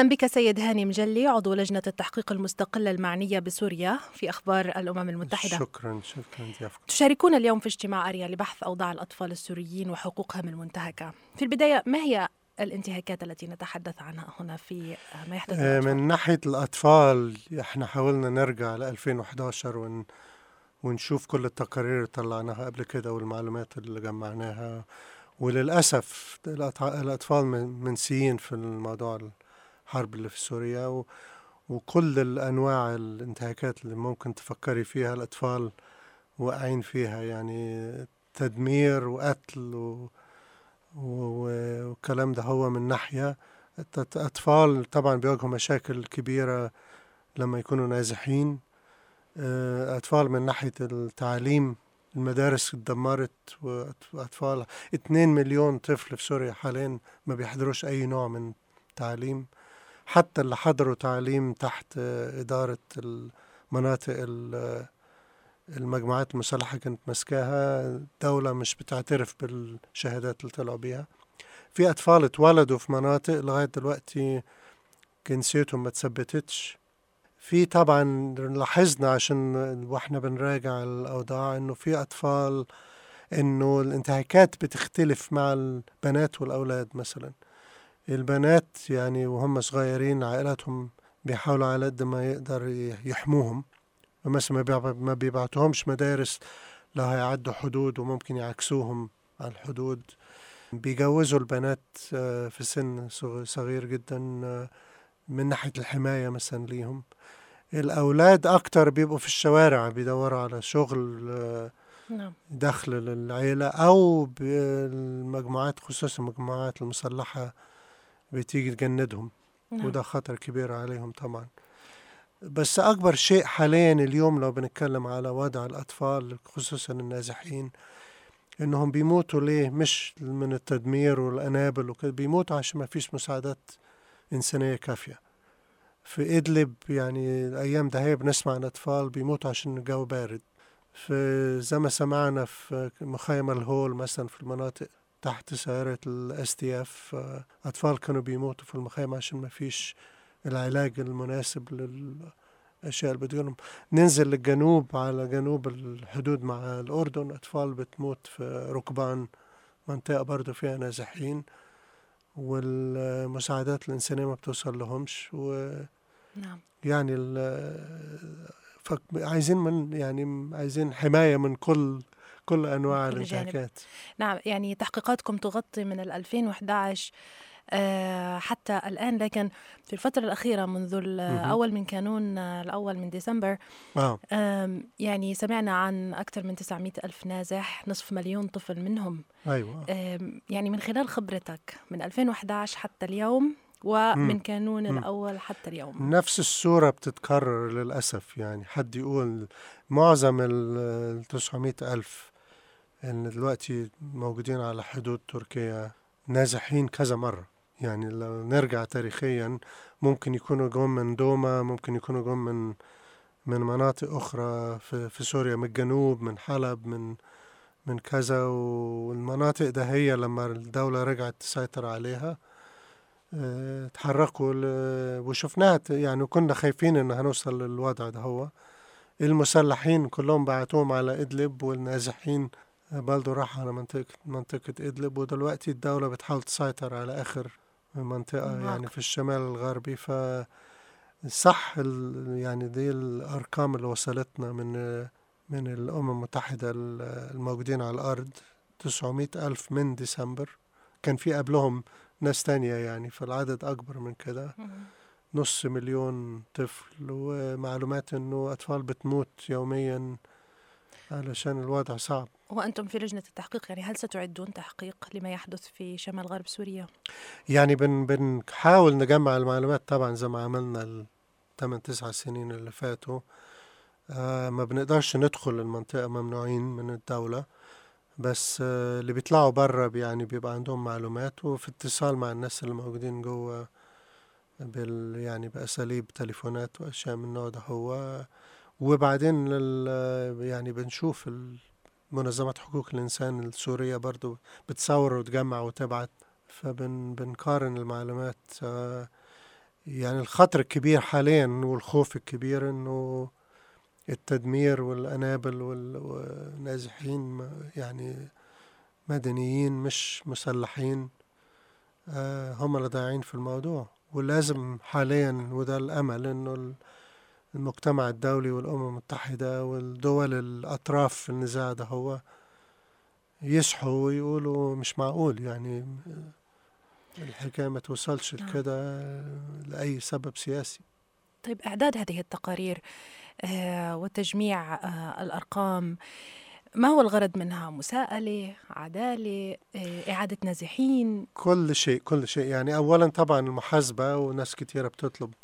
أهلا بك سيد هاني مجلي عضو لجنة التحقيق المستقلة المعنية بسوريا في أخبار الأمم المتحدة. شكرا شكرا ضيافكم تشاركون اليوم في اجتماع أريا لبحث أوضاع الأطفال السوريين وحقوقهم المنتهكة في البداية ما هي الانتهاكات التي نتحدث عنها هنا في ما يحدث آه، للأطفال؟ من ناحية الأطفال إحنا حاولنا نرجع ل 2011 ون ونشوف كل التقارير اللي طلعناها قبل كده والمعلومات اللي جمعناها. الأطفال من- منسيين في الموضوع الحرب اللي في سوريا و وكل الأنواع الانتهاكات اللي ممكن تفكري فيها الأطفال واقعين فيها يعني تدمير وقتل و... والكلام ده هو من ناحية الأطفال طبعا بيواجهوا مشاكل كبيرة لما يكونوا نازحين. آه، أطفال من ناحية التعليم المدارس اتدمرت وأطفال 2 مليون طفل في سوريا حاليا ما بيحضروش أي نوع من تعليم. حتى اللي حضروا تعليم تحت إدارة المناطق ال- المجموعات المسلحة كانت ماسكاها. الدولة مش بتعترف بالشهادات اللي طلعوا بيها. في أطفال اتولدوا في مناطق لغاية دلوقتي جنسيتهم ما تثبتتش. في طبعا لاحظنا عشان وإحنا بنراجع الأوضاع إنه في أطفال إنه الانتهاكات بتختلف مع البنات والأولاد مثلا. البنات يعني وهم صغيرين عائلاتهم بيحاولوا على قد ما يقدر يحموهم. مثلا ما بيبع- ما بيبعتوهمش مدارس لو هيعدوا حدود وممكن يعكسوهم على الحدود. بيجوزوا البنات آه، في سن صغ- صغير جدا آه، من ناحية الحماية مثلا ليهم. الأولاد أكتر بيبقوا في الشوارع بيدوروا على شغل آه، نعم. دخل للعيلة أو بالمجموعات خصوصا المجموعات المسلحة. بتيجي تجندهم. نعم. وده خطر كبير عليهم طبعا. بس أكبر شيء حاليا اليوم لو بنتكلم على وضع الأطفال خصوصا النازحين إنهم بيموتوا ليه؟ مش من التدمير والأنابل وكده بيموتوا عشان ما فيش مساعدات إنسانية كافية. في إدلب يعني الأيام ده هي بنسمع عن أطفال بيموتوا عشان الجو بارد. في زي ما سمعنا في مخيم الهول مثلا في المناطق تحت سيطرة ال SDF أطفال كانوا بيموتوا في المخيم عشان ما فيش العلاج المناسب للأشياء اللي بتجيلهم. ننزل للجنوب على جنوب الحدود مع الأردن. أطفال بتموت في ركبان منطقة برضو فيها نازحين والمساعدات الإنسانية ما بتوصل لهمش. ويعني نعم. ال- فك- عايزين من يعني عايزين حماية من كل كل أنواع كل. الانتهاكات نعم يعني تحقيقاتكم تغطي من ال 2011 آه، حتى الآن لكن في الفترة الأخيرة منذ الأول من كانون آه، الأول من ديسمبر يعني سمعنا عن أكثر من 900 ألف نازح نصف مليون طفل منهم أيوة يعني من خلال خبرتك من 2011 حتى اليوم ومن. كانون. الأول حتى اليوم نفس الصورة بتتكرر للأسف يعني حد يقول معظم ال 900 ألف اللي دلوقتي موجودين على حدود تركيا نازحين كذا مرة. يعني لو نرجع تاريخيا ممكن يكونوا جم من دوما ممكن يكونوا جم من من مناطق أخرى في, في سوريا من الجنوب من حلب من من كذا. والمناطق ده هي لما الدولة رجعت تسيطر عليها آه، تحركوا وشفناها يعني كنا خايفين إن هنوصل للوضع ده هو. المسلحين كلهم بعتوهم على إدلب والنازحين برضه راحوا على منطقة منطقة إدلب ودلوقتي الدولة بتحاول تسيطر على آخر منطقة معك. يعني في الشمال الغربي. ف صح ال- يعني دي الأرقام اللي وصلتنا من من الأمم المتحدة ال- الموجودين على الأرض. 900 ألف من ديسمبر. كان في قبلهم ناس تانية يعني فالعدد أكبر من كده. مم. نص مليون طفل ومعلومات إنه أطفال بتموت يوميا علشان الوضع صعب. وأنتم في لجنة التحقيق يعني هل ستعدون تحقيق لما يحدث في شمال غرب سوريا؟ يعني بن بنحاول نجمع المعلومات طبعا زي ما عملنا الثمان تسع سنين اللي فاتوا آه ما بنقدرش ندخل المنطقة ممنوعين من الدولة بس آه اللي بيطلعوا بره يعني بيبقى عندهم معلومات وفي اتصال مع الناس اللي موجودين جوه بال يعني بأساليب تليفونات وأشياء من النوع ده هو وبعدين يعني بنشوف ال- منظمات حقوق الإنسان السورية برضو بتصور وتجمع وتبعت فبنقارن المعلومات آه، يعني الخطر الكبير حاليا والخوف الكبير إنه التدمير والأنابل والنازحين يعني مدنيين مش مسلحين آه، هم اللي ضايعين في الموضوع. ولازم حاليا وده الأمل إنه المجتمع الدولي والأمم المتحدة والدول الأطراف في النزاع ده هو يصحوا ويقولوا مش معقول يعني الحكاية ما توصلش نعم. لكده لأي سبب سياسي طيب إعداد هذه التقارير آه، وتجميع آه، الأرقام ما هو الغرض منها؟ مساءلة، عدالة، آه، إعادة نازحين كل شيء كل شيء يعني اولا طبعا المحاسبة وناس كتيرة بتطلب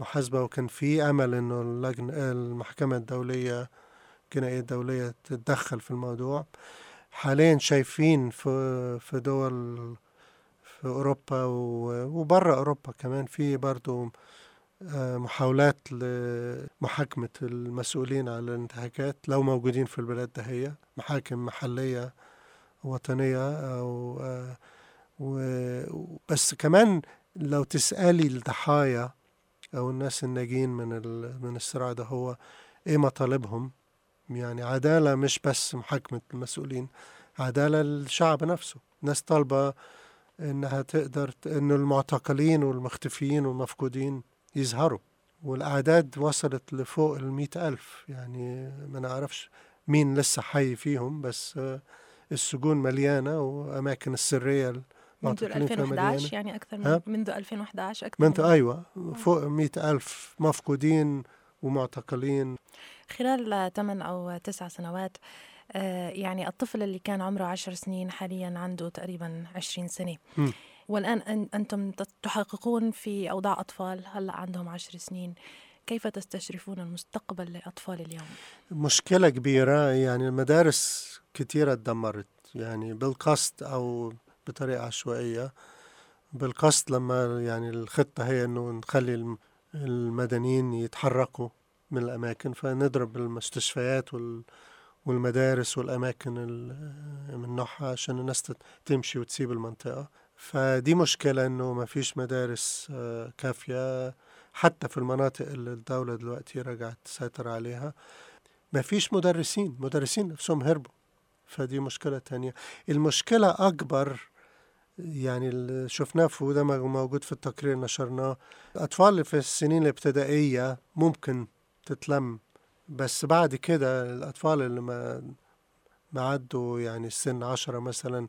محاسبة وكان في أمل إنه اللجنة المحكمة الدولية الجنائية الدولية تتدخل في الموضوع. حاليا شايفين في في دول في أوروبا وبره أوروبا كمان في برضو آه، محاولات لمحاكمة المسؤولين على الانتهاكات. لو موجودين في البلاد دهية محاكم محلية وطنية أو آه، و- بس كمان لو تسألي الضحايا أو الناس الناجين من ال- من الصراع ده هو إيه مطالبهم؟ يعني عدالة مش بس محاكمة المسؤولين عدالة للشعب نفسه. ناس طالبة إنها تقدر إنه المعتقلين والمختفيين والمفقودين يظهروا. والأعداد وصلت لفوق المئة ألف. يعني ما نعرفش مين لسه حي فيهم بس السجون مليانة وأماكن السرية منذ المعتقلين فيها مليانة 2011 يعني أكثر من؟ منذ 2011 أكثر ما انت من أيوة فوق مئة ألف مفقودين ومعتقلين خلال 8 أو 9 سنوات آه، يعني الطفل اللي كان عمره 10 سنين حاليا عنده تقريبا 20 سنة مم. والآن أن- أنتم تحققون في أوضاع أطفال هلأ عندهم 10 سنين كيف تستشرفون المستقبل لأطفال اليوم؟ مشكلة كبيرة يعني المدارس كتيرة اتدمرت يعني بالقصد أو بطريقة عشوائية. بالقصد لما يعني الخطة هي إنه نخلي الم- المدنيين يتحركوا من الأماكن فنضرب المستشفيات وال والمدارس والأماكن ال- من نوعها عشان الناس تمشي وتسيب المنطقة. فدي مشكلة إنه ما فيش مدارس آه، كافية. حتى في المناطق اللي الدولة دلوقتي رجعت تسيطر عليها ما فيش مدرسين. مدرسين نفسهم هربوا. فدي مشكلة تانية. المشكلة أكبر يعني اللي شفناه في وده موجود في التقرير نشرناه. الأطفال اللي في السنين الابتدائية ممكن تتلم بس بعد كده الأطفال اللي ما ما عدوا يعني السن عشرة مثلا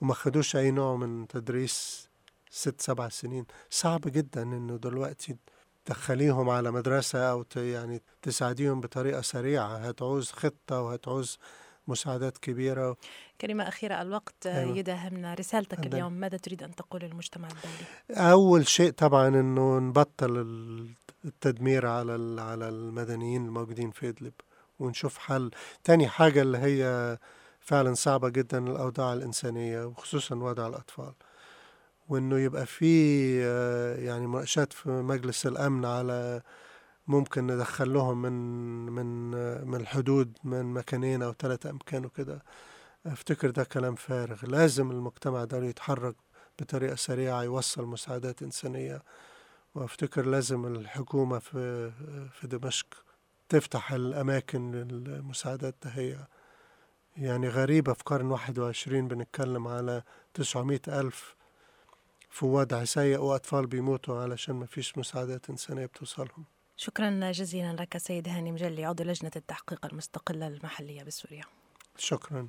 وما خدوش أي نوع من تدريس ست سبع سنين صعب جدا إنه دلوقتي تدخليهم على مدرسة أو يعني تساعديهم بطريقة سريعة. هتعوز خطة وهتعوز مساعدات كبيرة كلمة أخيرة الوقت آه، أيوة. يداهمنا رسالتك تفضل. اليوم ماذا تريد أن تقول للمجتمع الدولي؟ أول شيء طبعا إنه نبطل ال- التدمير على على المدنيين الموجودين في إدلب ونشوف حل تاني حاجة اللي هي فعلا صعبة جدا الأوضاع الإنسانية وخصوصا وضع الأطفال وإنه يبقى في آه، يعني مناقشات في مجلس الأمن على ممكن ندخل لهم من من من الحدود من مكانين أو ثلاثة أمكان وكده. أفتكر ده كلام فارغ. لازم المجتمع ده يتحرك بطريقة سريعة يوصل مساعدات إنسانية. وأفتكر لازم الحكومة في في دمشق تفتح الأماكن للمساعدات هي يعني غريبة. في قرن واحد وعشرين بنتكلم على تسعمائة ألف في وضع سيء وأطفال بيموتوا علشان ما فيش مساعدات إنسانية بتوصلهم. شكرا جزيلا لك سيد هاني مجلي عضو لجنة التحقيق المستقلة المحلية بسوريا. شكرا.